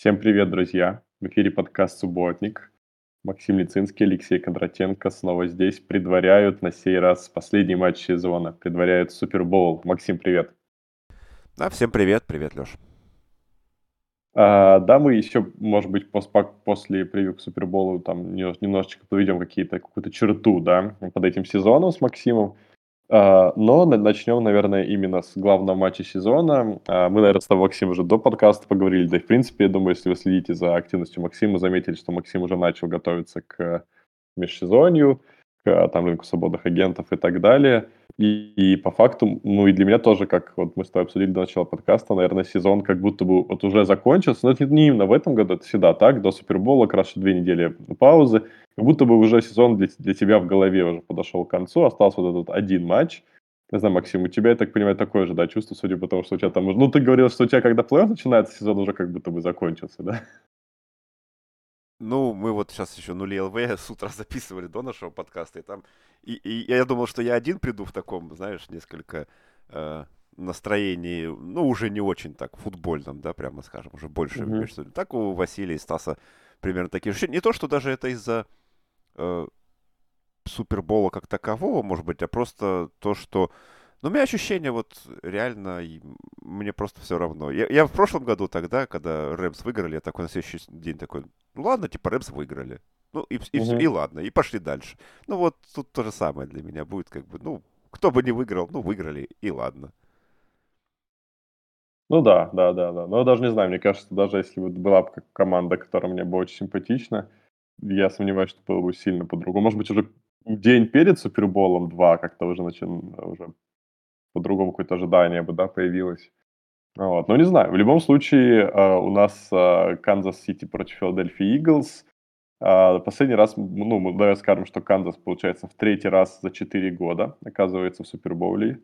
Всем привет, друзья! В эфире подкаст «Субботник». Максим Лицинский, Алексей Кондратенко снова здесь предваряют на сей раз последний матч сезона, предваряют Супербоул. Максим, привет! Да, всем привет, привет, Леш. А, да, мы еще, может быть, пос после превью к Суперболу там немножечко подведем какие-то, какую-то черту, да, под этим сезоном с Максимом. А, но начнем, наверное, именно с главного матча сезона. А, мы, наверное, с тобой, Максим, уже до подкаста поговорили, да и, в принципе, я думаю, если вы следите за активностью Максима, заметили, что Максим уже начал готовиться к межсезонью, к там, рынку свободных агентов и так далее. И, и по факту, ну и для меня тоже, как вот мы с тобой обсудили до начала подкаста, наверное, сезон как будто бы вот уже закончился. Но это не именно в этом году, это всегда так. До Супербола как раз две недели паузы. Как будто бы уже сезон для, для тебя в голове уже подошел к концу. Остался вот этот один матч. Не знаю, Максим, у тебя, я так понимаю, такое же, да, чувство, судя по тому, что у тебя там... Ну, ты говорил, что у тебя, когда плей начинается, сезон уже как будто бы закончился, да? Ну, мы вот сейчас еще нули ЛВ с утра записывали до нашего подкаста, и там... И, и я думал, что я один приду в таком, знаешь, несколько э, настроении, ну, уже не очень так футбольном, да, прямо скажем, уже больше mm-hmm. Так у Василия и Стаса примерно такие ощущения. Не то, что даже это из-за э, Супербола как такового, может быть, а просто то, что но у меня ощущение вот реально, мне просто все равно. Я, я в прошлом году тогда, когда Рэмс выиграли, я такой на следующий день такой, ну ладно, типа Рэмс выиграли. Ну и, и, угу. и ладно, и пошли дальше. Ну вот тут то же самое для меня будет, как бы, ну, кто бы не выиграл, ну выиграли, и ладно. Ну да, да, да, да. Но я даже не знаю, мне кажется, даже если вот была бы команда, которая мне бы очень симпатична, я сомневаюсь, что было бы сильно по-другому. Может быть, уже день перед Суперболом 2 как-то уже, начин, уже по-другому какое-то ожидание бы, да, появилось. Вот. Но не знаю, в любом случае э, у нас э, Канзас-Сити против Филадельфии Иглс. Э, последний раз, ну, мы давай скажем, что Канзас, получается, в третий раз за 4 года оказывается в Супербоуле.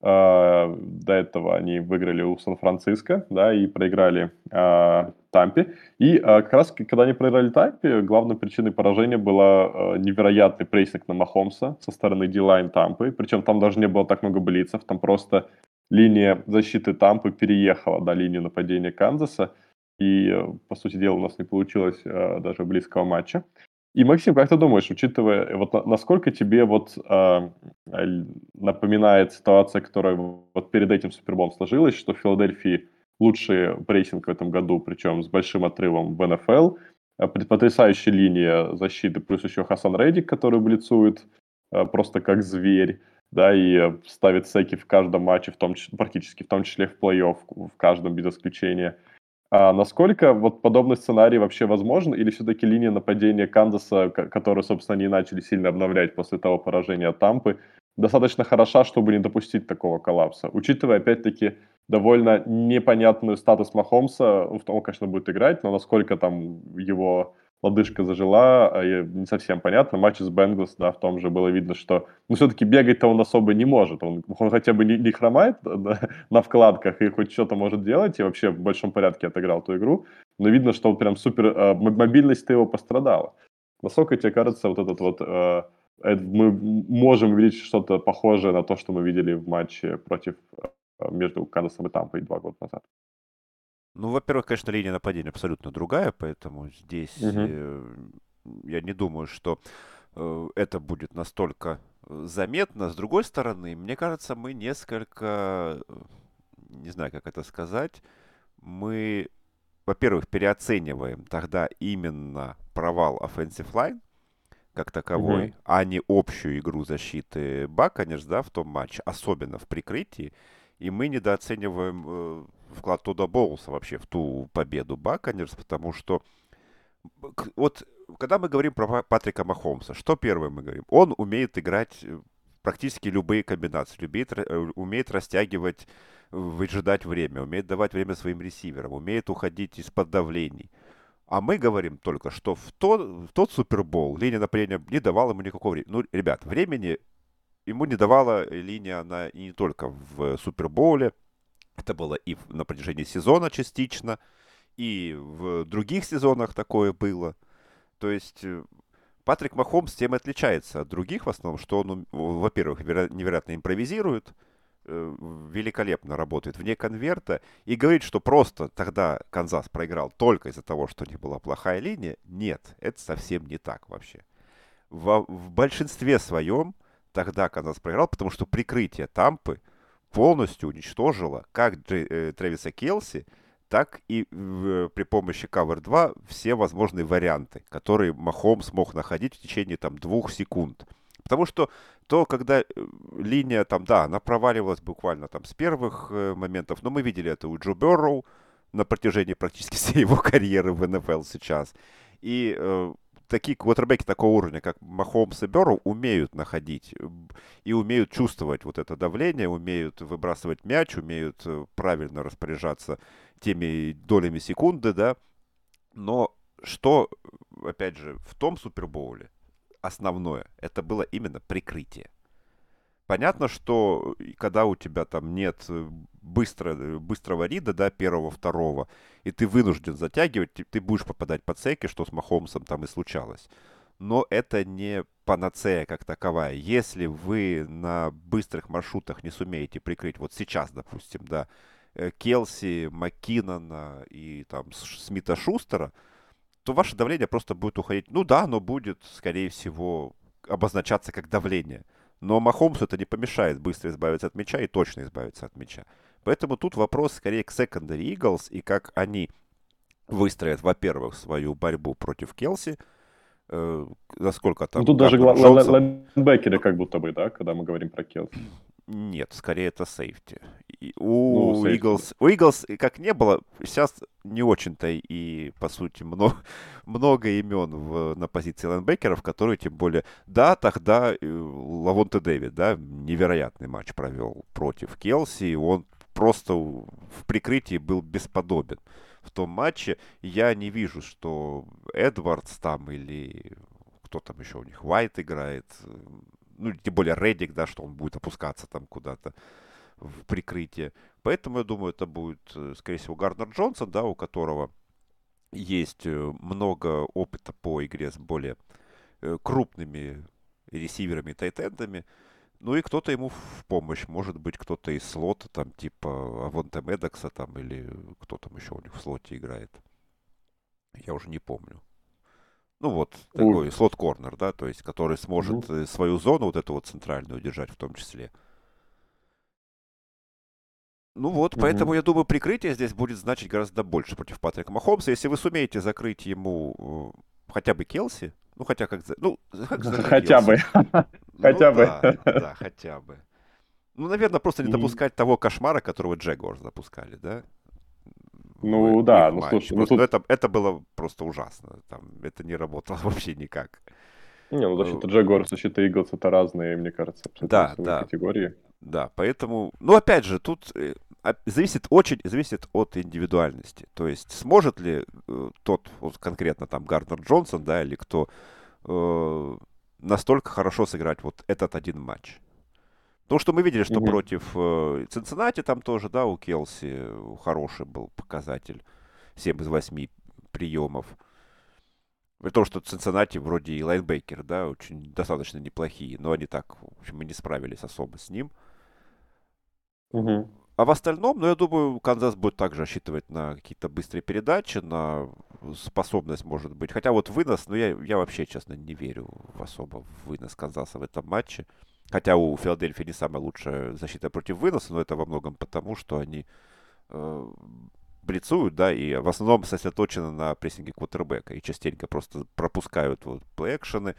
Э, до этого они выиграли у Сан-Франциско, да, и проиграли э, Тампе. И э, как раз, когда они проиграли Тампе, главной причиной поражения была э, невероятный прессинг на Махомса со стороны D-line Тампы. Причем там даже не было так много блицев, там просто линия защиты Тампы переехала на линию нападения Канзаса. И, э, по сути дела, у нас не получилось э, даже близкого матча. И, Максим, как ты думаешь, учитывая, э, вот насколько тебе вот э, напоминает ситуация, которая вот перед этим Супербом сложилась, что в Филадельфии лучший прессинг в этом году, причем с большим отрывом в НФЛ, э, потрясающая линия защиты, плюс еще Хасан Рейдик, который блицует э, просто как зверь, да, и ставит секи в каждом матче, в том, практически в том числе в плей-офф, в каждом без исключения – а насколько вот подобный сценарий вообще возможен, или все-таки линия нападения Канзаса, которую, собственно, они начали сильно обновлять после того поражения Тампы, достаточно хороша, чтобы не допустить такого коллапса? Учитывая, опять-таки, довольно непонятный статус Махомса, том, конечно, будет играть, но насколько там его лодыжка зажила, а не совсем понятно. Матч с Бенглс, да, в том же было видно, что, ну, все-таки бегать-то он особо не может. Он, он хотя бы не, не хромает да, на вкладках и хоть что-то может делать, и вообще в большом порядке отыграл ту игру. Но видно, что он прям супер, э, мобильность его пострадала. Насколько тебе кажется, вот этот вот, э, мы можем видеть что-то похожее на то, что мы видели в матче против, между Канзасом и Тампой два года назад? Ну, во-первых, конечно, линия нападения абсолютно другая, поэтому здесь угу. э, я не думаю, что э, это будет настолько э, заметно. С другой стороны, мне кажется, мы несколько, не знаю, как это сказать, мы, во-первых, переоцениваем тогда именно провал offensive line как таковой, угу. а не общую игру защиты Баканерс, да, в том матче, особенно в прикрытии. И мы недооцениваем вклад Тодда Боулса вообще в ту победу Баканерс, потому что вот когда мы говорим про Патрика Махомса, что первое мы говорим? Он умеет играть э, практически любые комбинации, умеет, э, умеет растягивать, выжидать время, умеет давать время своим ресиверам, умеет уходить из-под давлений. А мы говорим только, что в тот, в тот Супербол линия нападения не давала ему никакого времени. Ну, ребят, времени ему не давала линия она и не только в Супербоуле, это было и на протяжении сезона частично, и в других сезонах такое было. То есть э, Патрик Махомс тем и отличается от других в основном, что он, во-первых, невероятно импровизирует, э, великолепно работает вне конверта, и говорить, что просто тогда Канзас проиграл только из-за того, что у них была плохая линия, нет, это совсем не так вообще. В, в большинстве своем тогда Канзас проиграл, потому что прикрытие Тампы полностью уничтожило как э, Трэвиса Келси, так и при помощи Cover 2 все возможные варианты, которые Махом смог находить в течение там двух секунд. Потому что то, когда э, линия там, да, она проваливалась буквально там с первых э, моментов, но мы видели это у Джо Берроу на протяжении практически всей его карьеры в НФЛ сейчас. И такие квотербеки такого уровня, как Махомс и Берроу, умеют находить и умеют чувствовать вот это давление, умеют выбрасывать мяч, умеют э, правильно распоряжаться теми долями секунды, да. Но что, опять же, в том Супербоуле основное, это было именно прикрытие. Понятно, что когда у тебя там нет э, быстро, э, быстрого рида, да, первого, второго, и ты вынужден затягивать, ты, будешь попадать по цеке, что с Махомсом там и случалось. Но это не панацея как таковая. Если вы на быстрых маршрутах не сумеете прикрыть, вот сейчас, допустим, да, э, Келси, Маккинона и там Смита Шустера, то ваше давление просто будет уходить. Ну да, оно будет, скорее всего, обозначаться как давление. Но Махомсу это не помешает быстро избавиться от мяча и точно избавиться от мяча. Поэтому тут вопрос скорее к secondary Eagles и как они выстроят, во-первых, свою борьбу против Келси, э, насколько там... Ну, тут даже лайнбекеры как будто бы, да, когда мы говорим про Келси. Нет, скорее это сейфти. У, ну, Eagles, у Eagles как не было, сейчас не очень-то и, по сути, много, много имен в, на позиции лайнбекеров, которые, тем более, да, тогда э, Лавонте Дэвид, да, невероятный матч провел против Келси, он просто в прикрытии был бесподобен в том матче. Я не вижу, что Эдвардс там или кто там еще у них, Уайт играет, ну, тем более Реддик, да, что он будет опускаться там куда-то в прикрытие. Поэтому, я думаю, это будет, э, скорее всего, Гарнер Джонсон, да, у которого есть э, много опыта по игре с более э, крупными ресиверами и тайтендами. Ну и кто-то ему в помощь. Может быть, кто-то из слота, там, типа Авонта Медокса, там, или кто там еще у них в слоте играет. Я уже не помню. Ну вот, такой слот-корнер, да, то есть, который сможет угу. свою зону, вот эту вот центральную, держать в том числе. Ну вот, угу. поэтому я думаю, прикрытие здесь будет значить гораздо больше против Патрика Махомса. Если вы сумеете закрыть ему э, хотя бы Келси, ну хотя как... Ну, как хотя бы. Хотя бы. Да, хотя бы. Ну, наверное, просто не допускать того кошмара, которого Джегорс запускали, да? Ну да, ну слушай, ну, тут... это, это было просто ужасно. Там, это не работало вообще никак. Не, ну защита ну, Джагуар, защита Иглс это разные, мне кажется, абсолютно да, да. категории. Да, поэтому, ну опять же, тут э, зависит очень, зависит от индивидуальности. То есть сможет ли э, тот, вот конкретно там Гарднер Джонсон, да, или кто э, настолько хорошо сыграть вот этот один матч. Потому что мы видели, что mm-hmm. против э, Цинциннати там тоже, да, у Келси хороший был показатель. 7 из 8 приемов. При том, что Цинциннати вроде и лайнбекер, да, очень достаточно неплохие, но они так, в общем, мы не справились особо с ним. Угу. А в остальном, ну, я думаю, Канзас будет также рассчитывать на какие-то быстрые передачи, на способность, может быть. Хотя вот вынос, ну, я, я вообще, честно, не верю в особо в вынос Канзаса в этом матче. Хотя у Филадельфии не самая лучшая защита против выноса, но это во многом потому, что они э, блицуют, да, и в основном сосредоточены на прессинге квотербека. И частенько просто пропускают вот плей-экшены,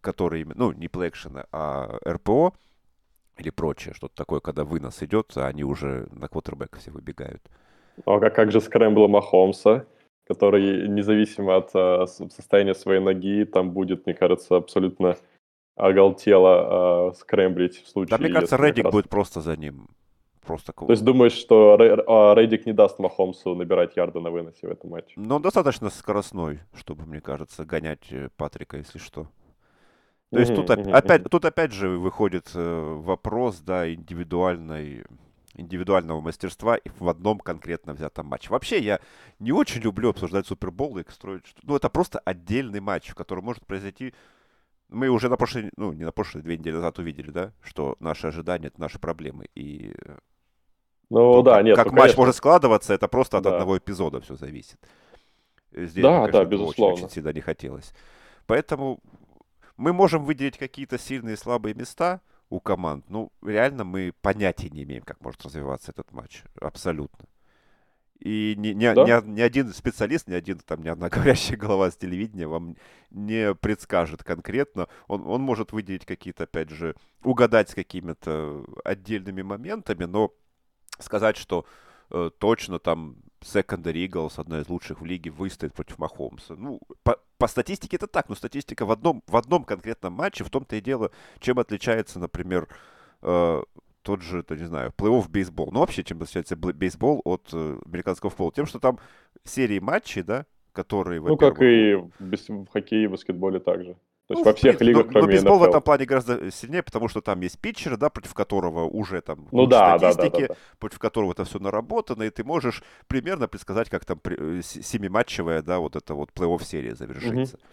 которые, ну, не плей-экшены, а РПО или прочее, что-то такое, когда вынос идет, а они уже на квотербека все выбегают. Ну, а как же скрэмбл Махомса, который независимо от uh, состояния своей ноги, там будет, мне кажется, абсолютно оголтело uh, скрэмблить в случае... Да, мне кажется, Реддик раз... будет просто за ним. Просто... То есть думаешь, что Рейдик не даст Махомсу набирать ярды на выносе в этом матче? Ну, достаточно скоростной, чтобы, мне кажется, гонять э, Патрика, если что. То есть тут, опять, тут опять же выходит э, вопрос, да, индивидуальной, индивидуального мастерства в одном конкретно взятом матче. Вообще, я не очень люблю обсуждать Супербол и строить... Ну, это просто отдельный матч, в котором может произойти мы уже на прошлой, ну, не на прошлой, две недели назад увидели, да, что наши ожидания — это наши проблемы. И ну, то, да, как, нет, как ну, матч конечно. может складываться, это просто от да. одного эпизода все зависит. Здесь, да, конечно, да, безусловно. Очень, очень сильно не хотелось. Поэтому мы можем выделить какие-то сильные и слабые места у команд. Ну, реально мы понятия не имеем, как может развиваться этот матч. Абсолютно. И ни, ни, да? ни, ни один специалист, ни один там, ни одна говорящая голова с телевидения вам не предскажет конкретно. Он, он может выделить какие-то, опять же, угадать с какими-то отдельными моментами, но сказать, что э, точно там Secondary Eagles, одна из лучших в лиге, выстоит против Махомса. Ну, по, по статистике это так, но статистика в одном, в одном конкретном матче, в том-то и дело, чем отличается, например, э, тот же, то не знаю, плей-офф бейсбол. Ну, вообще, чем отличается бейсбол от э, американского футбола? Тем, что там серии матчей, да, которые, Ну, как и в, в хоккее и баскетболе также. То есть ну, во всех принципе, лигах, но, кроме но бейсбол NFL. в этом плане гораздо сильнее, потому что там есть питчер, да, против которого уже там ну, да, статистики, да, да, да, да. против которого это все наработано, и ты можешь примерно предсказать, как там э, семиматчевая, да, вот эта вот плей-офф серия завершится. Угу.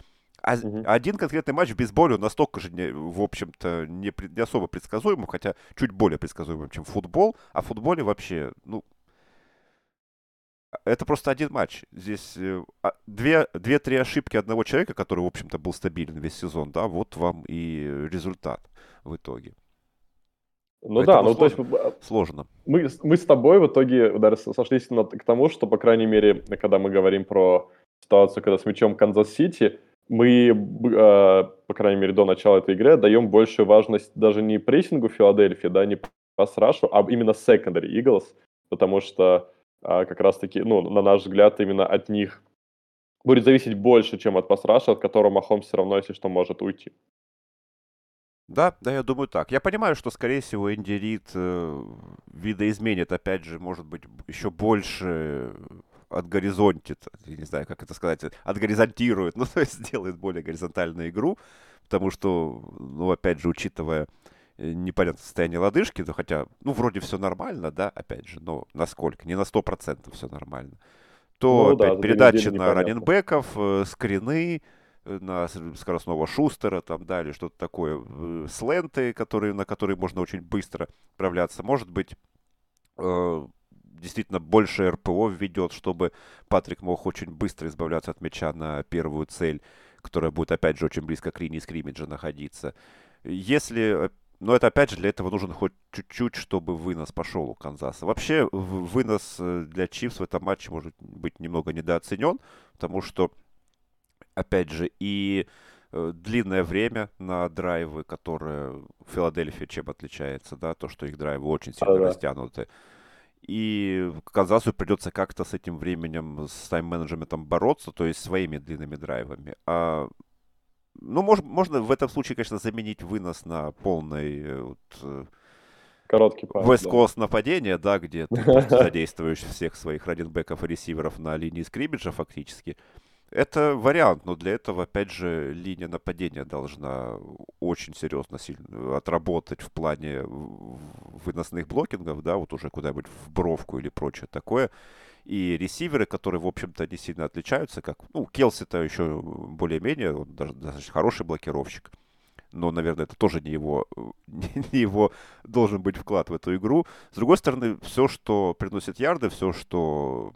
А угу. один конкретный матч в бейсболе он настолько же, не, в общем-то, не, не особо предсказуемым, хотя чуть более предсказуемым, чем футбол. А в футболе вообще, ну, это просто один матч. Здесь э, а, две-три ошибки одного человека, который, в общем-то, был стабилен весь сезон, да, вот вам и результат в итоге. Ну Поэтому да, ну сложно. то есть сложно. Мы, мы с тобой в итоге даже сошлись над, к тому, что, по крайней мере, когда мы говорим про ситуацию, когда с мячом Канзас-Сити, мы, э, по крайней мере, до начала этой игры даем большую важность даже не прессингу Филадельфии, да, не пас-рашу, а именно secondary Eagles, потому что э, как раз-таки, ну, на наш взгляд, именно от них будет зависеть больше, чем от пас-раша, от которого Махомс все равно, если что, может уйти. Да, да, я думаю так. Я понимаю, что, скорее всего, Энди Рид э, видоизменит, опять же, может быть, еще больше отгоризонтит, я не знаю, как это сказать, отгоризонтирует, ну, то есть сделает более горизонтальную игру, потому что, ну, опять же, учитывая э, непонятное состояние лодыжки, то хотя, ну, вроде все нормально, да, опять же, но насколько, не на 100% все нормально, то ну, опять да, передачи на раненбеков, э, скрины, э, на скоростного шустера, там далее, что-то такое, сленты, которые, на которые можно очень быстро отправляться. Может быть, действительно больше РПО введет, чтобы Патрик мог очень быстро избавляться от мяча на первую цель, которая будет, опять же, очень близко к линии скриммиджа находиться. Если но это, опять же, для этого нужен хоть чуть-чуть, чтобы вынос пошел у Канзаса. Вообще, вынос э, для Чивс в этом матче может быть немного недооценен, потому что, опять же, и э, длинное время на драйвы, которые Филадельфия чем отличается, да, то, что их драйвы очень сильно а, растянуты. И Канзасу придется как-то с этим временем, с тайм-менеджментом бороться, то есть своими длинными драйвами. А, ну, мож, можно в этом случае, конечно, заменить вынос на полный э, вот, э, Короткий пас, West Coast да. нападение, да, где ты задействуешь всех своих раненбеков и ресиверов на линии скрибиджа фактически. Это вариант, но для этого, опять же, линия нападения должна очень серьезно сильно отработать в плане выносных блокингов, да, вот уже куда-нибудь в бровку или прочее такое. И ресиверы, которые, в общем-то, не сильно отличаются, как, ну, Келси-то еще более-менее, он даже достаточно хороший блокировщик. Но, наверное, это тоже не его, не его должен быть вклад в эту игру. С другой стороны, все, что приносит ярды, все, что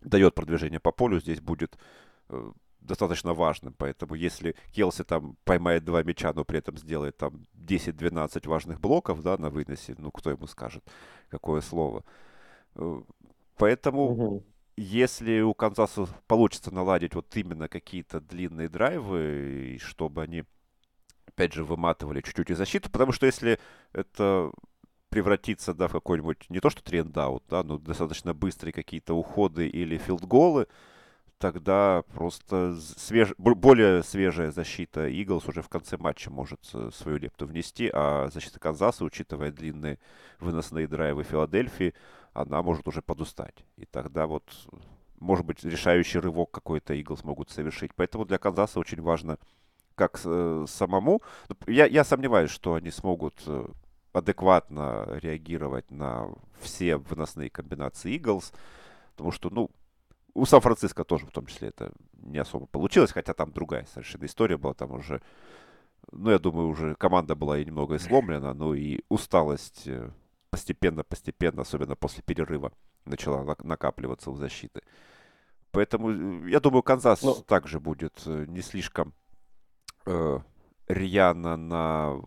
дает продвижение по полю, здесь будет Э, достаточно важным. Поэтому если Келси там поймает два мяча, но при этом сделает там 10-12 важных блоков да, на выносе, ну кто ему скажет, какое слово. Поэтому угу. если у Канзаса получится наладить вот именно какие-то длинные драйвы, и чтобы они опять же выматывали чуть-чуть и защиту, потому что если это превратится да, в какой-нибудь, не то что тренд-аут, да, но достаточно быстрые какие-то уходы или филдголы, голы тогда просто свеж... более свежая защита Иглс уже в конце матча может э, свою лепту внести, а защита Канзаса, учитывая длинные выносные драйвы Филадельфии, она может уже подустать. И тогда вот, может быть, решающий рывок какой-то Иглс могут совершить. Поэтому для Канзаса очень важно как э, самому. Я, я сомневаюсь, что они смогут э, адекватно реагировать на все выносные комбинации Иглс, потому что, ну, у Сан-Франциско тоже в том числе это не особо получилось, хотя там другая совершенно история была, там уже ну, я думаю, уже команда была и немного сломлена, но и усталость постепенно-постепенно, особенно после перерыва, начала накапливаться у защиты. Поэтому я думаю, Канзас ну, также будет не слишком э, рьяно на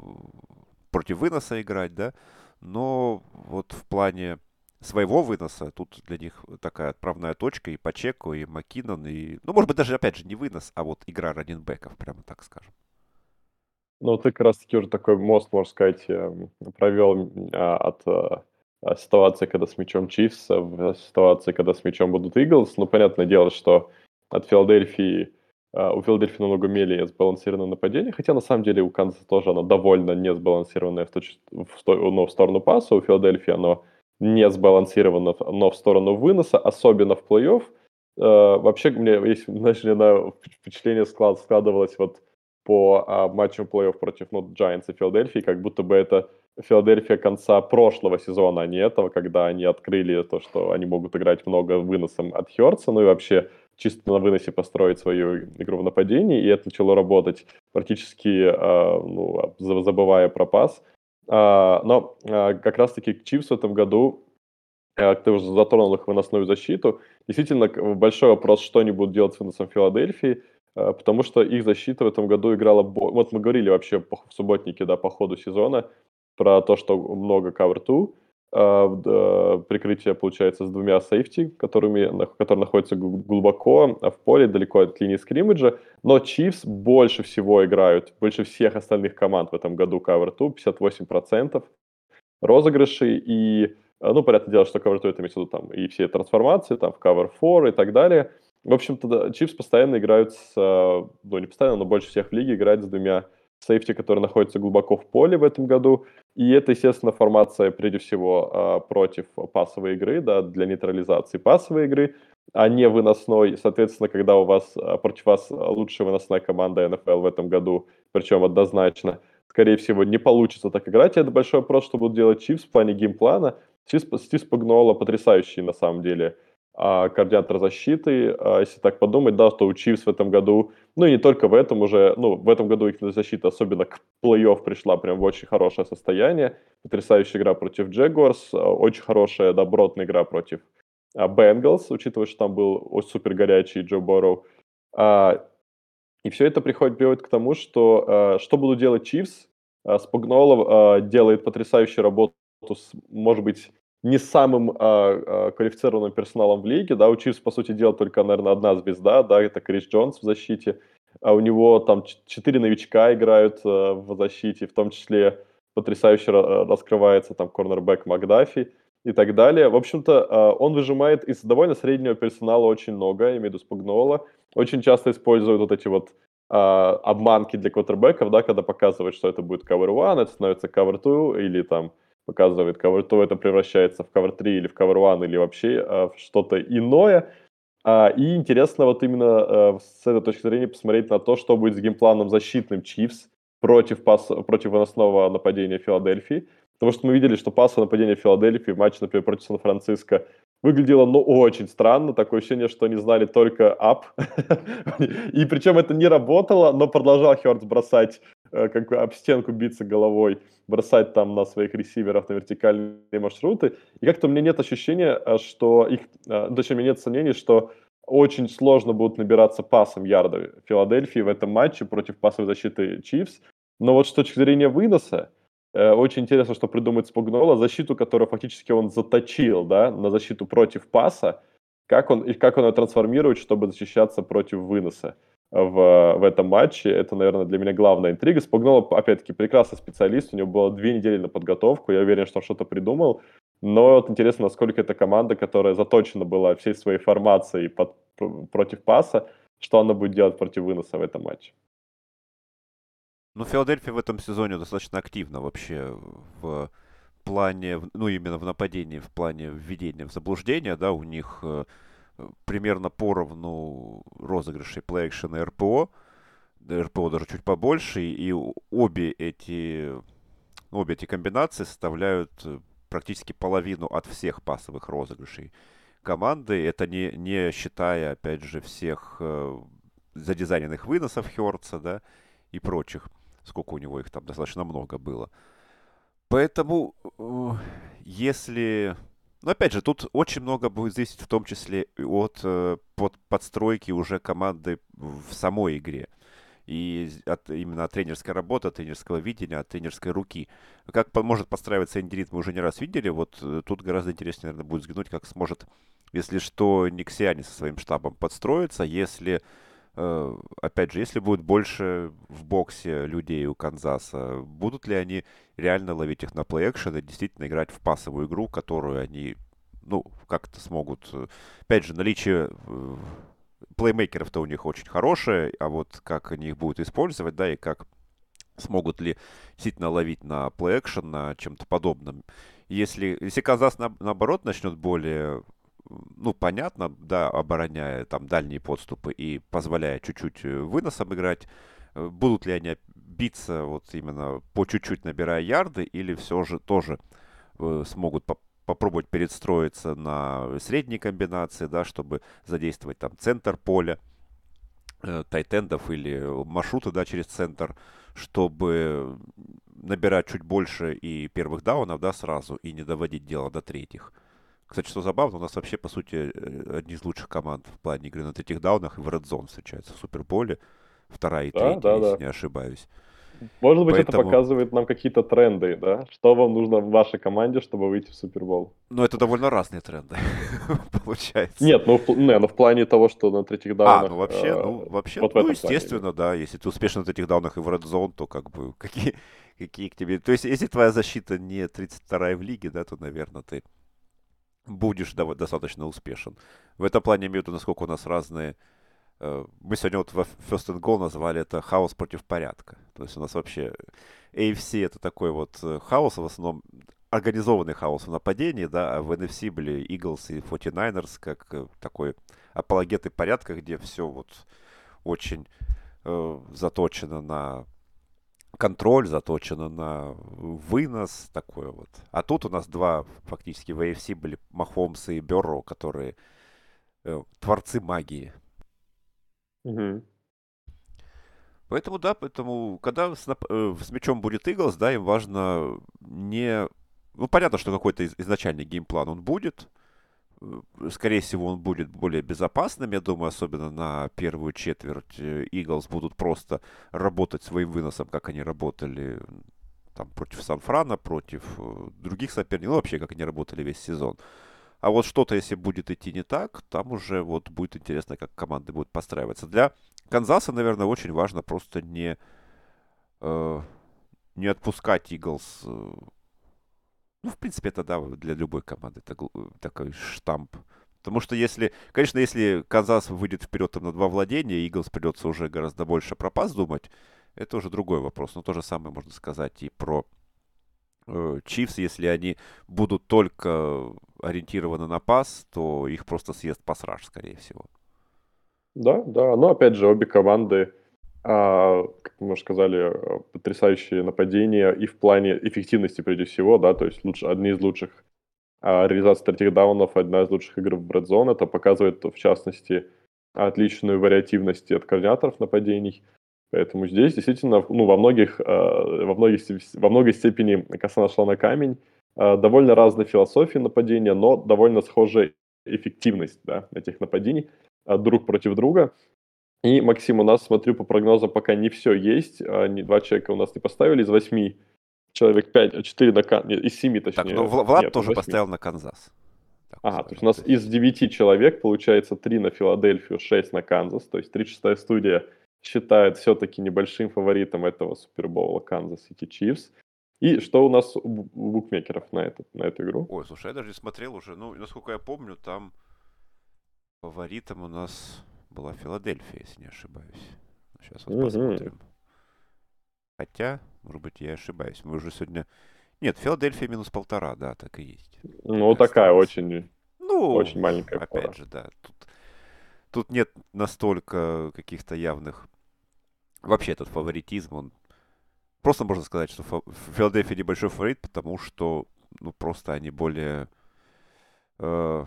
против выноса играть, да, но вот в плане своего выноса тут для них такая отправная точка и по чеку, и Маккинон, и, ну, может быть, даже, опять же, не вынос, а вот игра раненбеков, прямо так скажем. Ну, ты как раз-таки уже такой мост, можно сказать, эм, провел а, от а, ситуации, когда с мячом Чифс, в ситуации, когда с мячом будут Иглс. Ну, понятное дело, что от Филадельфии а, у Филадельфии намного менее сбалансированное нападение, хотя на самом деле у Канзаса тоже оно довольно не сбалансированное в, точ... в, но в сторону паса, у Филадельфии оно не сбалансировано, но в сторону выноса, особенно в плей-офф. Uh, вообще, мне есть, знаешь, мне впечатление склад, складывалось вот по uh, матчам плей-офф против ну, Giants и Филадельфии, как будто бы это Филадельфия конца прошлого сезона, а не этого, когда они открыли то, что они могут играть много выносом от Херца, ну и вообще чисто на выносе построить свою игру в нападении, и это начало работать практически, э, ну, забывая про пас. Э, но э, как раз-таки Чивс в этом году, э, ты уже затронул их выносную защиту, действительно большой вопрос, что они будут делать с выносом Филадельфии, потому что их защита в этом году играла... Вот мы говорили вообще в субботнике, да, по ходу сезона про то, что много cover-2, э, прикрытие получается с двумя сейфти, которыми, которые находятся глубоко в поле, далеко от линии скриммиджа, но Chiefs больше всего играют, больше всех остальных команд в этом году cover 2, 58% розыгрышей, и, ну, понятное дело, что cover 2 это имеется в виду там и все трансформации, там в cover 4 и так далее. В общем-то, Chiefs постоянно играют с, ну, не постоянно, но больше всех в лиге играют с двумя сейфти, который находится глубоко в поле в этом году. И это, естественно, формация, прежде всего, а, против пасовой игры, да, для нейтрализации пасовой игры, а не выносной. Соответственно, когда у вас а, против вас лучшая выносная команда НФЛ в этом году, причем однозначно, скорее всего, не получится так играть. И это большой вопрос, что будут делать Чивс в плане геймплана. Стив Спагнола потрясающий, на самом деле, координатор защиты. А, если так подумать, да, то у Чивс в этом году, ну и не только в этом уже, ну, в этом году их защита, особенно к плей-офф, пришла прям в очень хорошее состояние. Потрясающая игра против Джегуарс, а, очень хорошая, добротная игра против Бенгалс, учитывая, что там был супер горячий Джо Борроу. И все это приходит приводит к тому, что что будут делать Чивс? Спагнолов делает потрясающую работу, с, может быть, не самым а, а, квалифицированным персоналом в лиге, да, у Чивс, по сути дела, только, наверное, одна звезда, да, это Крис Джонс в защите, а у него там четыре новичка играют а, в защите, в том числе потрясающе раскрывается там корнербэк Макдафи и так далее. В общем-то, а, он выжимает из довольно среднего персонала очень много, я имею в виду Спугнола, очень часто используют вот эти вот а, обманки для квотербеков, да, когда показывают, что это будет cover one, это становится cover two, или там показывает cover, то это превращается в cover 3 или в cover 1 или вообще э, в что-то иное. А, и интересно вот именно э, с этой точки зрения посмотреть на то, что будет с геймпланом защитным Chiefs против, пас, против выносного нападения Филадельфии. Потому что мы видели, что пасовое нападение Филадельфии в матче, например, против Сан-Франциско выглядело, ну, очень странно. Такое ощущение, что они знали только ап. И причем это не работало, но продолжал Хёрдс бросать, э, как об стенку биться головой, бросать там на своих ресиверов на вертикальные маршруты. И как-то у меня нет ощущения, э, что их, э, точнее, у меня нет сомнений, что очень сложно будут набираться пасом ярды Филадельфии в этом матче против пасовой защиты Чивс. Но вот с точки зрения выноса, очень интересно, что придумает Спугнола, защиту, которую фактически он заточил, да, на защиту против паса, как он, и как он ее трансформирует, чтобы защищаться против выноса в, в этом матче. Это, наверное, для меня главная интрига. Спугнола, опять-таки, прекрасный специалист, у него было две недели на подготовку, я уверен, что он что-то придумал, но вот интересно, насколько это команда, которая заточена была всей своей формацией под, против паса, что она будет делать против выноса в этом матче. Ну, Филадельфия в этом сезоне достаточно активна вообще в плане, ну, именно в нападении, в плане введения в заблуждение, да, у них э, примерно поровну розыгрышей action и РПО, РПО даже чуть побольше, и обе эти, обе эти комбинации составляют э, практически половину от всех пасовых розыгрышей команды. Это не, не считая, опять же, всех э, задизайненных выносов Хёрца, да, и прочих сколько у него их там достаточно много было. Поэтому, э, если... Но опять же, тут очень много будет зависеть в том числе от э, под подстройки уже команды в самой игре. И от, именно от тренерской работы, от тренерского видения, от тренерской руки. Как может подстраиваться Эндерит, мы уже не раз видели. Вот э, тут гораздо интереснее, наверное, будет взглянуть, как сможет, если что, Никсиане со своим штабом подстроиться, если опять же, если будет больше в боксе людей у Канзаса, будут ли они реально ловить их на плей-экшен и действительно играть в пасовую игру, которую они, ну, как-то смогут... Э, опять же, наличие э, плеймейкеров-то у них очень хорошее, а вот как они их будут использовать, да, и как смогут ли действительно ловить на плей-экшен, на чем-то подобном. Если, если Канзас, на, наоборот, начнет более ну, понятно, да, обороняя там дальние подступы и позволяя чуть-чуть э, выносом играть, э, будут ли они биться вот именно по чуть-чуть набирая ярды, или все же тоже э, смогут по попробовать перестроиться на средние комбинации, да, чтобы задействовать там центр поля, э, тайтендов или маршруты, да, через центр, чтобы набирать чуть больше и первых даунов, да, сразу, и не доводить дело до третьих. Кстати, что забавно, у нас вообще, по сути, э, одни из лучших команд в плане игры на третьих даунах и в Red Zone встречаются в Суперболе. Вторая и да, третья, да, если да. не ошибаюсь. Может быть, Поэтому... это показывает нам какие-то тренды, да? Что вам нужно в вашей команде, чтобы выйти в Супербол? Ну, это довольно разные тренды, получается. Нет, ну, в, не, ну в плане того, что на третьих даунах... А, ну вообще, э, ну, вообще, вот ну, естественно, плане. да. Если ты успешно на третьих даунах и в Red Zone, то как бы какие, какие к тебе... То есть, если твоя защита не 32-я в лиге, да, то, наверное, ты будешь достаточно успешен. В этом плане имею в виду, насколько у нас разные... Э, мы сегодня вот в First and Goal назвали это хаос против порядка. То есть у нас вообще AFC это такой вот э, хаос, в основном организованный хаос в нападении, да, а в NFC были Eagles и 49ers как э, такой апологеты порядка, где все вот очень э, заточено на контроль заточено на вынос, такое вот. А тут у нас два фактически в AFC были Махомс и Берро, которые э, творцы магии. Угу. Поэтому, да, поэтому, когда с, э, с мячом будет Иглс, да, им важно не... Ну, понятно, что какой-то изначальный геймплан он будет, скорее всего, он будет более безопасным. Я думаю, особенно на первую четверть Иглс будут просто работать своим выносом, как они работали там, против Сан-Франа, против э, других соперников, ну, вообще, как они работали весь сезон. А вот что-то, если будет идти не так, там уже вот будет интересно, как команды будут постраиваться. Для Канзаса, наверное, очень важно просто не, э, не отпускать Иглс э, ну, в принципе, это, да, для любой команды это такой штамп. Потому что если, конечно, если Канзас выйдет вперед там, на два владения, Иглс придется уже гораздо больше про пас думать, это уже другой вопрос. Но то же самое можно сказать и про э, Чивс. Если они будут только ориентированы на пас, то их просто съест пасраж, скорее всего. Да, да. Но опять же, обе команды как мы уже сказали, э, потрясающие нападения и в плане эффективности прежде всего, да, то есть лучше, одни из лучших а, реализаций третьих одна из лучших игр в Red. Это показывает, в частности, отличную вариативность от координаторов нападений. Поэтому здесь действительно, ну, во многих, во многих, во многой степени коса нашла на камень. Довольно разная философия нападения, но довольно схожая эффективность да, этих нападений друг против друга. И, Максим, у нас, смотрю, по прогнозам пока не все есть. А, не, два человека у нас не поставили из восьми. Человек пять, а четыре на. Нет, из семи, точнее. Так, ну Влад нет, тоже поставил на Канзас. Так, ага, то есть у нас из девяти человек, получается, три на Филадельфию, шесть на Канзас. То есть три шестая студия считает все-таки небольшим фаворитом этого Супербоула Канзас Сити Чифс. И что у нас у букмекеров на, этот, на эту игру? Ой, слушай, я даже не смотрел уже. Ну, насколько я помню, там фаворитом у нас была Филадельфия, если не ошибаюсь. Сейчас вот посмотрим. Хотя, может быть, я ошибаюсь. Мы уже сегодня... Нет, Филадельфия минус полтора, да, так и есть. Ну, так такая осталось. очень... Ну, очень маленькая Опять пара. же, да. Тут, тут нет настолько каких-то явных... Вообще этот фаворитизм, он... Просто можно сказать, что фа... Филадельфия небольшой фаворит, потому что, ну, просто они более... Э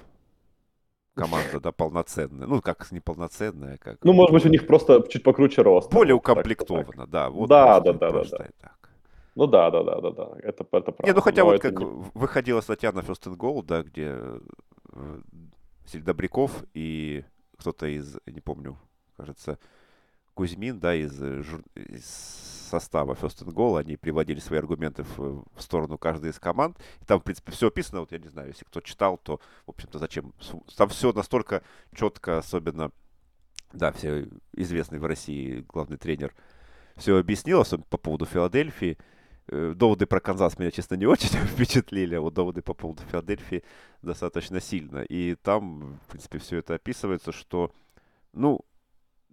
команда, да, полноценная. Ну, как неполноценная, как... Ну, может быть, у них просто чуть покруче рост. Более укомплектовано, да. Вот да, да, да, да, да. Так. Ну да, да, да, да, да. Это, это правда. Не, ну хотя Но вот как не... выходила статья на First and Goal, да, где э, Добряков и кто-то из, не помню, кажется, Кузьмин, да, из, э, из состава First and Goal, они приводили свои аргументы в, в сторону каждой из команд. И там, в принципе, все описано. Вот я не знаю, если кто читал, то, в общем-то, зачем? Там все настолько четко, особенно, да, все известный в России главный тренер все объяснил, особенно по поводу Филадельфии. Э, доводы про Канзас меня, честно, не очень впечатлили, а вот доводы по поводу Филадельфии достаточно сильно. И там, в принципе, все это описывается, что, ну, э,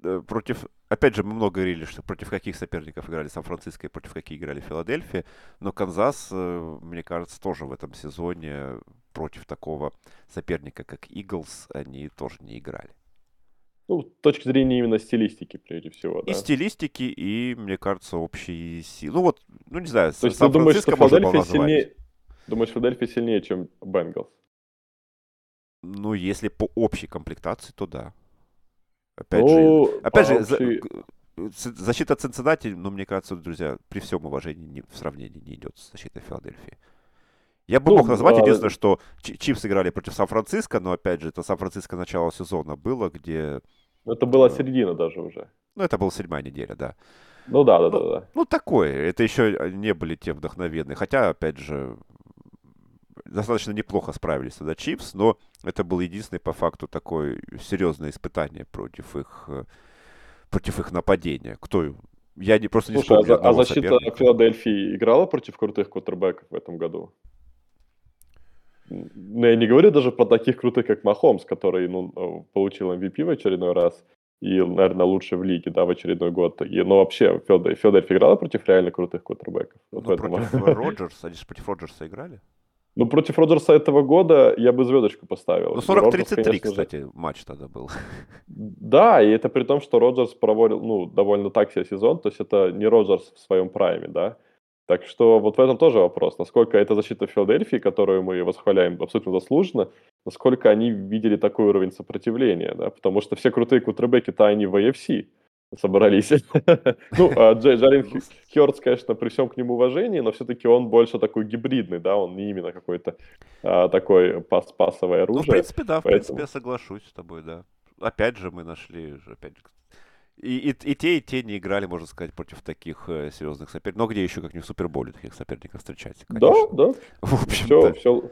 против... Опять же, мы много говорили, что против каких соперников играли Сан-Франциско и против каких играли Филадельфия, но Канзас, э, мне кажется, тоже в этом сезоне против такого соперника, как Иглс, они тоже не играли. Ну, с точки зрения именно стилистики, прежде всего, да. И стилистики, и, мне кажется, общие силы. Ну вот, ну не знаю, То есть ты думаешь, что Филадельфия сильнее... Думаешь, Филадельфия сильнее, чем Бенгалс? Ну, если по общей комплектации, то да. Опять ну, же, опять же, общей... за, защита Цинциннати, ну, мне кажется, друзья, при всем уважении не, в сравнении не идет с защитой Филадельфии. Я бы ну, мог назвать, а... единственное, что Чипс играли против Сан-Франциско, но опять же, это Сан-Франциско начало сезона было, где ну, это была середина даже уже. Ну, это была седьмая неделя, да. Ну да, да, ну, да, да. Ну, такое. Это еще не были те вдохновенные. Хотя, опять же, достаточно неплохо справились тогда Чипс, но это было единственное по факту такое серьезное испытание против их, э, против их нападения. Кто я не, просто не Слушай, вспомню а, а защита соперника. Филадельфии играла против крутых квотербеков в этом году? Ну, я не говорю даже про таких крутых, как Махомс, который ну, э, получил MVP в очередной раз и, наверное, лучший в лиге, да, в очередной год. И, но вообще, Филадельфия играла против реально крутых квотербеков. Вот ну, против Роджерса, они же против Роджерса играли? Ну, против Роджерса этого года я бы звездочку поставил. Ну, 40-33, кстати, матч тогда был. Да, и это при том, что Роджерс проводил, ну, довольно так себе сезон, то есть это не Роджерс в своем прайме, да. Так что вот в этом тоже вопрос, насколько эта защита Филадельфии, которую мы восхваляем абсолютно заслуженно, насколько они видели такой уровень сопротивления, да, потому что все крутые кутербеки-то они в AFC собрались. Ну, а Джарин Хёрдс, конечно, при всем к нему уважении, но все-таки он больше такой гибридный, да, он не именно какой-то а, такой пас пасовое оружие. Ну, в принципе, да, в принципе, я соглашусь с тобой, да. Опять же, мы нашли, опять и, и, и те, и те не играли, можно сказать, против таких э, серьезных соперников. Но где еще, как не в Суперболе, таких соперников встречать? Конечно. Да, да. В общем все, все,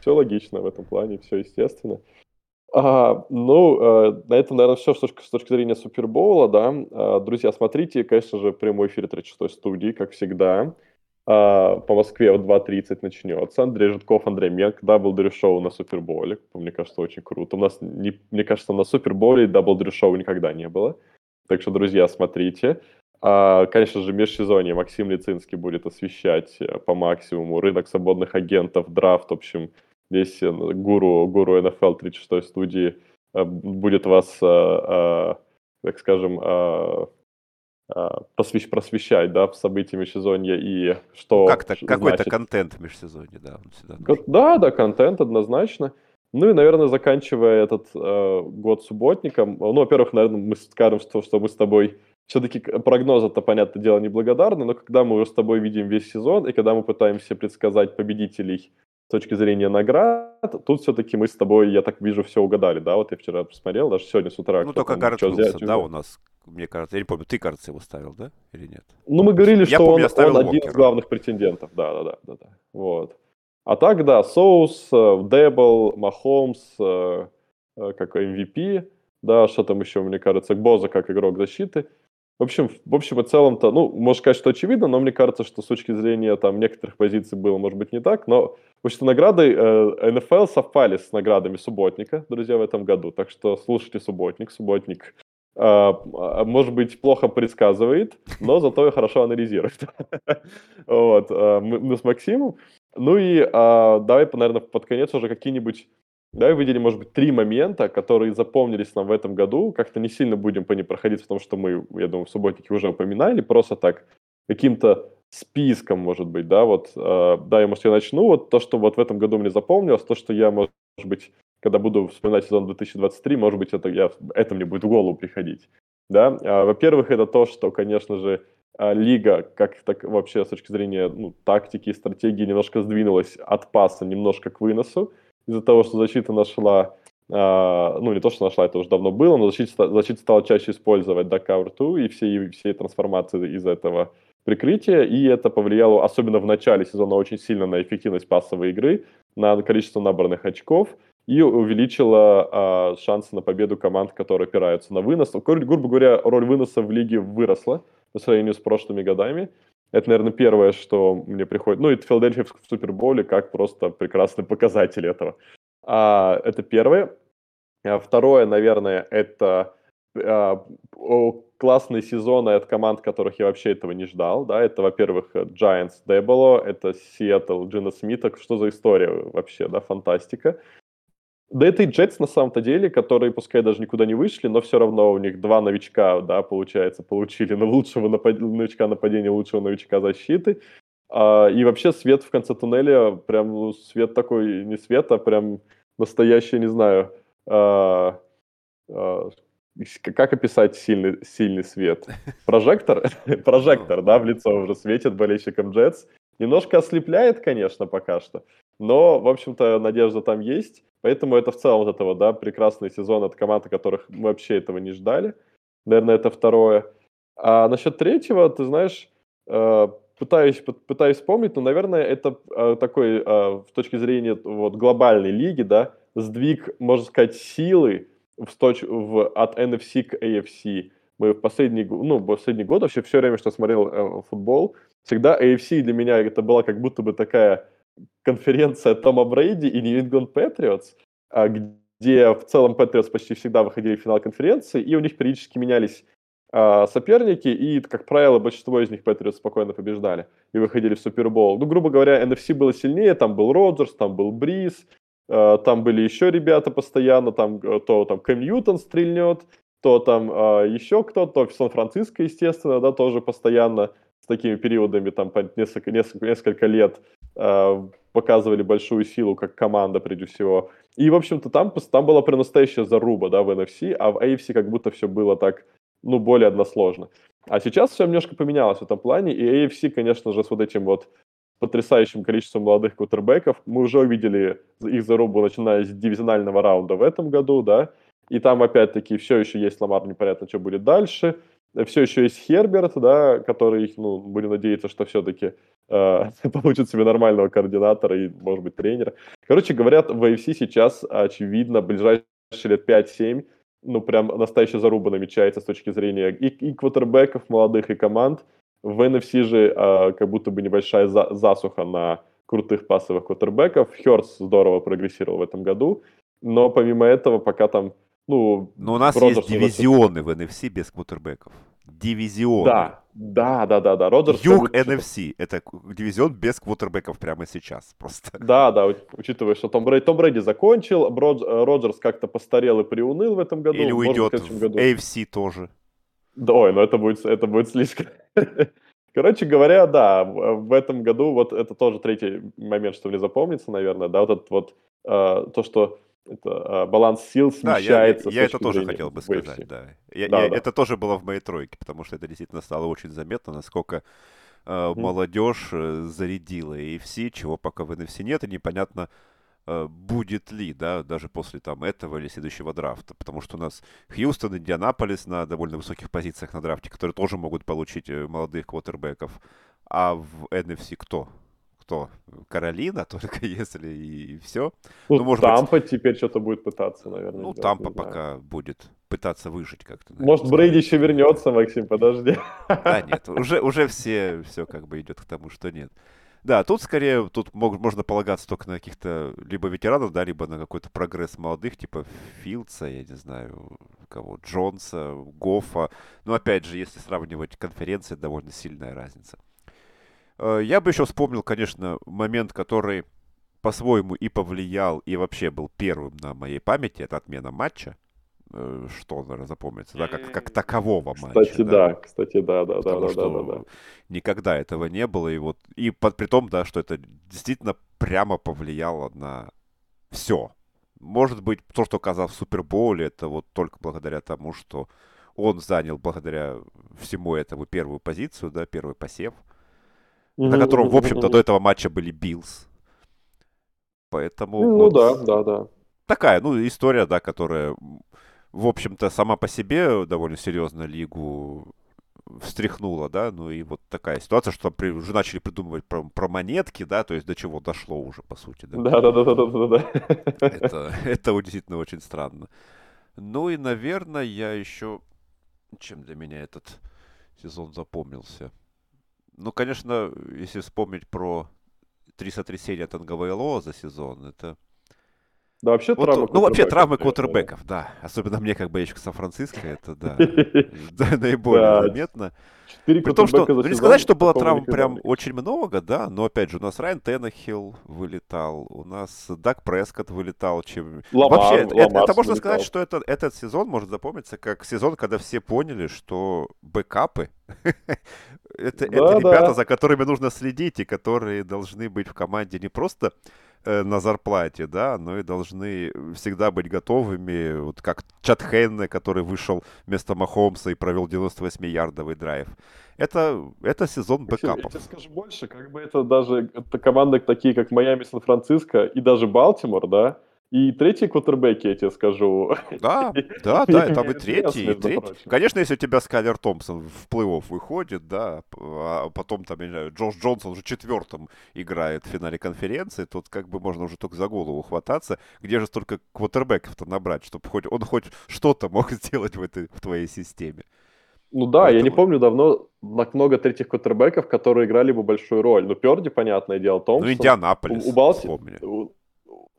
все логично в этом плане, все естественно. А, ну, э, на этом, наверное, все с точки, с точки зрения Супербоула, да. А, друзья, смотрите, конечно же, прямой эфир 36 студии, как всегда. А, по Москве в 2.30 начнется. Андрей Житков, Андрей Менк, Даблдрю шоу на Суперболе. Мне кажется, очень круто. У нас, не, мне кажется, на Суперболе Даблдрю шоу никогда не было. Так что, друзья, смотрите. А, конечно же, межсезонье Максим Лицинский будет освещать э, по максимуму рынок свободных агентов, драфт, в общем, весь э, гуру, гуру НФЛ 36 студии э, будет вас, так скажем, просвещать, да, в события межсезонья и что... Ну, как-то, какой-то контент в межсезонье, да. Да, да, контент однозначно. Ну и, наверное, заканчивая этот э, год субботником, ну, во-первых, наверное, мы скажем, что, что мы с тобой все-таки прогноз это, понятное дело, неблагодарны, но когда мы уже с тобой видим весь сезон, и когда мы пытаемся предсказать победителей с точки зрения наград, тут все-таки мы с тобой, я так вижу, все угадали, да, вот я вчера посмотрел, даже сегодня с утра. Ну, только Гаррет Уилсон, да, у нас, мне кажется, я не помню, ты, кажется, его ставил, да, или нет? Ну, мы говорили, я что помню, он, он один из главных претендентов, да-да-да, да, вот. А так, да, Соус, э, Дебл, Махомс, э, э, как MVP, да, что там еще, мне кажется, Боза как игрок защиты. В общем, в общем и целом-то, ну, можно сказать, что очевидно, но мне кажется, что с точки зрения там некоторых позиций было, может быть, не так, но, в общем, награды э, НФЛ совпали с наградами субботника, друзья, в этом году, так что слушайте субботник, субботник э, может быть, плохо предсказывает, но зато и хорошо анализирует. Вот, мы с Максимом. Ну и а, давай, наверное, под конец уже какие-нибудь... Давай выделили, может быть, три момента, которые запомнились нам в этом году. Как-то не сильно будем по ним проходить, потому что мы, я думаю, в субботнике уже упоминали. Просто так, каким-то списком, может быть, да, вот, э, да, я, может, я начну. Вот то, что вот в этом году мне запомнилось, то, что я, может быть, когда буду вспоминать сезон 2023, может быть, это, я, это мне будет в голову приходить. Да? А, во-первых, это то, что, конечно же, а, лига, как так вообще с точки зрения ну, тактики и стратегии, немножко сдвинулась от паса немножко к выносу, из-за того, что защита нашла, а, ну не то, что нашла, это уже давно было, но защита, защита стала чаще использовать да, Cover 2 и все, все трансформации из этого прикрытия, и это повлияло, особенно в начале сезона, очень сильно на эффективность пассовой игры, на количество набранных очков, и увеличило а, шансы на победу команд, которые опираются на вынос. Грубо говоря, роль выноса в лиге выросла по сравнению с прошлыми годами. Это, наверное, первое, что мне приходит. Ну, и Филадельфия в Суперболе как просто прекрасный показатель этого. А, это первое. А второе, наверное, это а, классные сезоны от команд, которых я вообще этого не ждал. Да, это, во-первых, Giants Деболо, это Сиэтл Джина Смита. Что за история вообще, да, фантастика. Да это и Джетс на самом-то деле, которые, пускай даже никуда не вышли, но все равно у них два новичка, да, получается, получили на лучшего напад... новичка нападения, лучшего новичка защиты. А, и вообще свет в конце туннеля, прям ну, свет такой, не свет, а прям настоящий, не знаю, а, а, как описать сильный, сильный свет? Прожектор? Прожектор, да, в лицо уже светит болельщикам Джетс. Немножко ослепляет, конечно, пока что, но, в общем-то, надежда там есть. Поэтому это в целом вот этого, да, прекрасный сезон от команд, которых мы вообще этого не ждали. Наверное, это второе. А насчет третьего, ты знаешь, э, пытаюсь, пытаюсь вспомнить, но, наверное, это э, такой, э, в точке зрения вот, глобальной лиги, да, сдвиг, можно сказать, силы в, точ, в, от NFC к AFC. Мы в последний, ну, в последний год вообще все время, что смотрел футбол, всегда AFC для меня это была как будто бы такая конференция Тома Брейди и New England Patriots, а, где в целом Patriots почти всегда выходили в финал конференции, и у них периодически менялись а, соперники, и, как правило, большинство из них Patriots спокойно побеждали и выходили в Супербол. Ну, грубо говоря, NFC было сильнее, там был Роджерс, там был Бриз, а, там были еще ребята постоянно, там э, то там Кэм Ньютон стрельнет, то там еще кто-то, Сан-Франциско, естественно, да, тоже постоянно с такими периодами, там, по несколько, несколько, несколько лет показывали большую силу как команда, прежде всего. И, в общем-то, там, там была прям настоящая заруба, да, в NFC, а в AFC как будто все было так, ну, более односложно. А сейчас все немножко поменялось в этом плане, и AFC, конечно же, с вот этим вот потрясающим количеством молодых кутербеков. Мы уже увидели их зарубу, начиная с дивизионального раунда в этом году, да, и там, опять-таки, все еще есть Ламар, непонятно, что будет дальше. Все еще есть Херберт, да, который, ну, будем надеяться, что все-таки э, получит себе нормального координатора и, может быть, тренера. Короче, говорят, в AFC сейчас, очевидно, ближайшие лет 5-7, ну, прям настоящая заруба намечается с точки зрения и, и квотербеков молодых, и команд. В NFC же э, как будто бы небольшая за, засуха на крутых пасовых квотербеков. Херс здорово прогрессировал в этом году, но помимо этого пока там ну, Но у нас есть дивизионы в NFC без квотербеков. Дивизионы. Да, да, да, да, да. Роджерс Юг NFC. Это дивизион без квотербеков прямо сейчас просто. Да, да, учитывая, что Том Брейди, Том Брейди закончил, э, Роджерс как-то постарел и приуныл в этом году. Или уйдет в, в году. AFC тоже. Да, ой, ну это будет, это будет слишком. Короче говоря, да, в этом году вот это тоже третий момент, что мне запомнится, наверное, да, вот этот вот э, то, что это, а, баланс сил смещается. Да, я, я, это тоже хотел бы сказать, да. Я, да, я, да. Это тоже было в моей тройке, потому что это действительно стало очень заметно, насколько э, mm. молодежь зарядила AFC, чего пока в NFC нет, и непонятно, э, будет ли, да, даже после там этого или следующего драфта. Потому что у нас Хьюстон, Индианаполис на довольно высоких позициях на драфте, которые тоже могут получить э, молодых квотербеков. А в NFC кто? Кто? Каролина только, если и, и все. Ну, ну может Тампа быть... теперь что-то будет пытаться, наверное. Ну, Тампа пока будет пытаться выжить как-то. Наверное, может, Брейди еще вернется, Максим, подожди. Да, нет, уже, уже все, все как бы идет к тому, что нет. Да, тут скорее, тут мог, можно полагаться только на каких-то либо ветеранов, да, либо на какой-то прогресс молодых, типа Филдса, я не знаю, кого, Джонса, Гофа. Но опять же, если сравнивать конференции, довольно сильная разница. Э, я бы еще вспомнил, конечно, момент, который по-своему и повлиял, и вообще был первым на моей памяти, это отмена матча. Э, что, наверное, запомнится, да, как, как такового кстати, матча. Кстати, да. да, кстати, да, да, Потому да, что да, да, да. Никогда этого не было, и вот, и под, при том, да, что это действительно прямо повлияло на все. Может быть, то, что Канзас в Супербоуле, это вот только благодаря тому, что он занял благодаря всему этому первую позицию, да, первый посев, на котором, в общем-то, до этого матча были Биллс. Поэтому... Ну вот, да, да, да. Такая, ну, история, да, которая, в общем-то, сама по себе довольно серьезно лигу встряхнула, да, ну и вот такая ситуация, что при, уже начали придумывать про, про монетки, да, то есть до чего дошло уже, по сути, да. Да, да, да, да, да, да. Это, это действительно очень странно. Ну и, наверное, я еще, чем для меня этот сезон запомнился. Ну, конечно, если вспомнить про три сотрясения Танговайло за сезон, это да, вообще вот, травмы Ну, вообще травмы квотербеков, да. Особенно мне, как болельщику Сан-Франциско, это, да, наиболее заметно. При том, что, не сказать, что было травм прям очень много, да, но, опять же, у нас Райан Теннехилл вылетал, у нас Даг Прескотт вылетал. Чем... Вообще, это можно сказать, что этот сезон может запомниться как сезон, когда все поняли, что бэкапы это, ребята, за которыми нужно следить, и которые должны быть в команде не просто на зарплате, да, но и должны всегда быть готовыми, вот как Чат Хейне, который вышел вместо Махомса и провел 98-ярдовый драйв. Это, это сезон бэкапов. Я тебе скажу больше, как бы это даже это команды такие, как Майами, Сан-Франциско и даже Балтимор, да, и третий квотербеки, я тебе скажу. Да, да, да, там и третий, и третий. Конечно, если у тебя Скайлер Томпсон в плей-офф выходит, да, а потом там, я не знаю, Джош Джонсон уже четвертым играет в финале конференции, тут как бы можно уже только за голову хвататься. Где же столько квотербеков-то набрать, чтобы хоть он хоть что-то мог сделать в, этой, в твоей системе? Ну да, Поэтому... я не помню давно много третьих квотербеков, которые играли бы большую роль. Ну, Перди, понятное дело, Томпсон. Ну, Индианаполис, у, у Балти...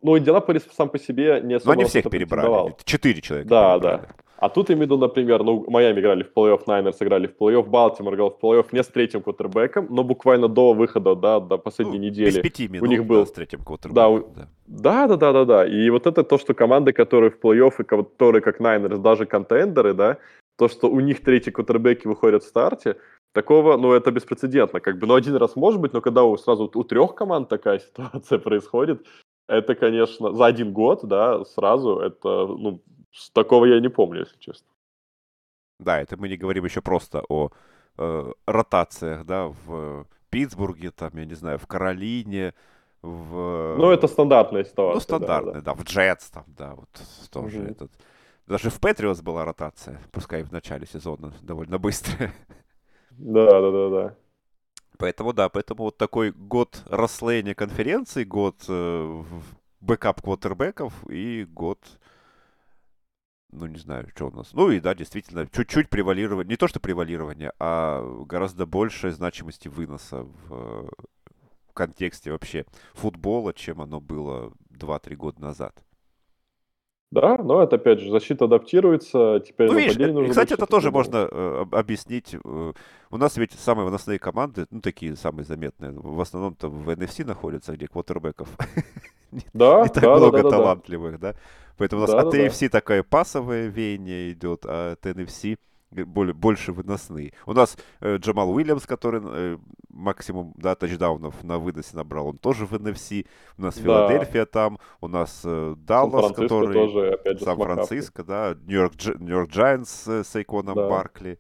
Ну, Индианаполис сам по себе не особо... Но они всех перебрали. Четыре человека Да, перебрали. да. А тут имею в виду, например, ну, Майами играли в плей-офф, Найнерс играли в плей-офф, Балтимор играл в плей-офф не с третьим квотербеком, но буквально до выхода, да, до последней ну, недели. Без пяти минут, у них был... да, с третьим квотербеком. Да, да, да, да, да, да. И вот это то, что команды, которые в плей-офф, и которые как Найнерс, даже контендеры, да, то, что у них третьи квотербеки выходят в старте, такого, ну, это беспрецедентно. Как бы, ну, один раз может быть, но когда у, сразу у трех команд такая ситуация происходит, это, конечно, за один год, да, сразу, это, ну, такого я не помню, если честно. Да, это мы не говорим еще просто о э, ротациях, да, в Питтсбурге, там, я не знаю, в Каролине, в... Ну, это стандартная ситуация. Ну, стандартная, да, да. да в Джетс там, да, вот тоже угу. этот... Даже в Патриос была ротация, пускай в начале сезона довольно быстрая. Да, да, да, да. Поэтому да, поэтому вот такой год расслоения конференции, год э, backup квотербеков и год, ну не знаю, что у нас. Ну и да, действительно, чуть-чуть превалирование, не то что превалирование, а гораздо большей значимости выноса в, в контексте вообще футбола, чем оно было 2-3 года назад. Да, но это опять же защита адаптируется, теперь ну, видишь, нужно. Кстати, это тоже можно э, объяснить. Э, у нас ведь самые выносные команды, ну такие самые заметные, в основном-то в NFC находятся, где квотербеков да, не так да, много да, талантливых, да. Поэтому у нас от AFC такое пасовое веяние идет, а от NFC более, больше выносные. У нас э, Джамал Уильямс, который э, максимум да, тачдаунов на выносе набрал, он тоже в NFC. У нас да. Филадельфия там, у нас э, Даллас, который... Тоже, опять же, Сан-Франциско, да, Нью-Йорк, Нью-Йорк Джайанс э, с Сэйквоном да. Баркли.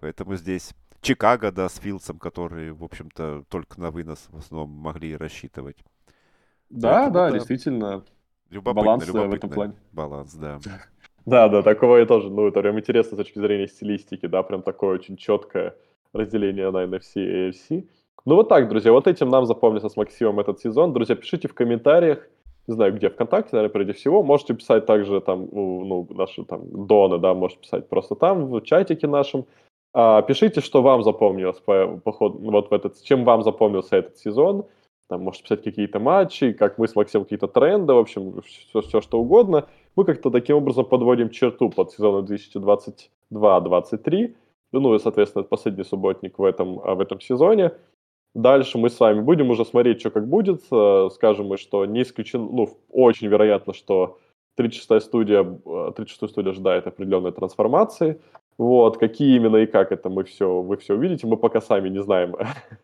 Поэтому здесь Чикаго, да, с Филдсом, которые, в общем-то, только на вынос в основном могли рассчитывать. Да, Поэтому да, действительно. Любопытно, баланс любопытно. в этом плане. Баланс, да. Да, да, такого я тоже, ну, это прям интересно с точки зрения стилистики, да, прям такое очень четкое разделение на NFC и AFC. Ну вот так, друзья, вот этим нам запомнится с Максимом этот сезон. Друзья, пишите в комментариях, не знаю, где, ВКонтакте, наверное, прежде всего. Можете писать также там, ну, наши там доны, да, можете писать просто там, в чатике нашем. А, пишите, что вам запомнилось по, по ходу, вот в этот, чем вам запомнился этот сезон. Там можете писать какие-то матчи, как мы с Максимом какие-то тренды, в общем, все, все что угодно мы как-то таким образом подводим черту под сезоном 2022-2023. Ну и, соответственно, последний субботник в этом, а, в этом сезоне. Дальше мы с вами будем уже смотреть, что как будет. Э, скажем мы, что не исключено, ну, очень вероятно, что 36-я студия, 36-я студия ожидает определенной трансформации. Вот, какие именно и как это мы все, вы все увидите. Мы пока сами не знаем,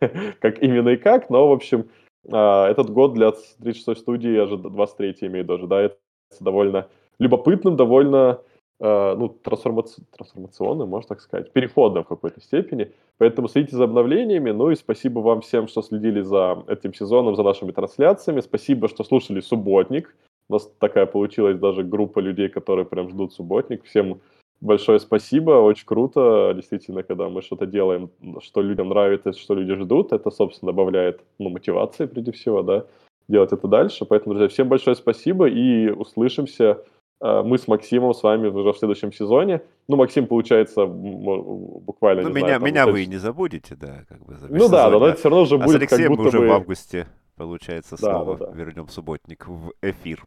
как именно и как, но, в общем, а, этот год для 36-й студии, 23-й имеет, ожидает довольно любопытным, довольно э, ну, трансформаци... трансформационным, можно так сказать, переходным в какой-то степени. Поэтому следите за обновлениями. Ну и спасибо вам всем, что следили за этим сезоном, за нашими трансляциями. Спасибо, что слушали «Субботник». У нас такая получилась даже группа людей, которые прям ждут «Субботник». Всем большое спасибо, очень круто, действительно, когда мы что-то делаем, что людям нравится, что люди ждут, это, собственно, добавляет, ну, мотивации, прежде всего, да, делать это дальше. Поэтому, друзья, всем большое спасибо и услышимся Э, мы с Максимом с вами уже в следующем сезоне. Ну, Максим, получается, буквально, ну, меня, знаю, меня вы не забудете, да, как бы. Ну да, да, но это все равно уже а будет с Алексеем как будто мы уже бы... в августе, получается, да, снова да, да. вернем субботник в эфир.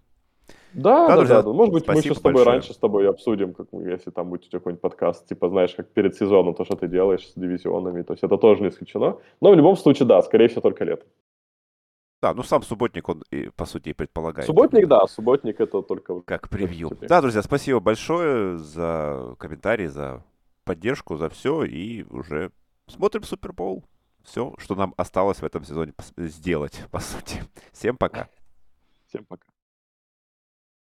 Да, да, друзья, да, да. Может быть, мы еще с тобой большое. раньше с тобой обсудим, как, если там будет у тебя какой-нибудь подкаст, типа, знаешь, как перед сезоном, то, что ты делаешь с дивизионами, то есть это тоже не исключено. Но в любом случае, да, скорее всего, только летом. Да, ну сам субботник, он, и, по сути, и предполагает. Субботник, да, субботник это только... Как превью. Да, друзья, спасибо большое за комментарии, за поддержку, за все, и уже смотрим Супербол. Все, что нам осталось в этом сезоне сделать, по сути. Всем пока. Всем пока.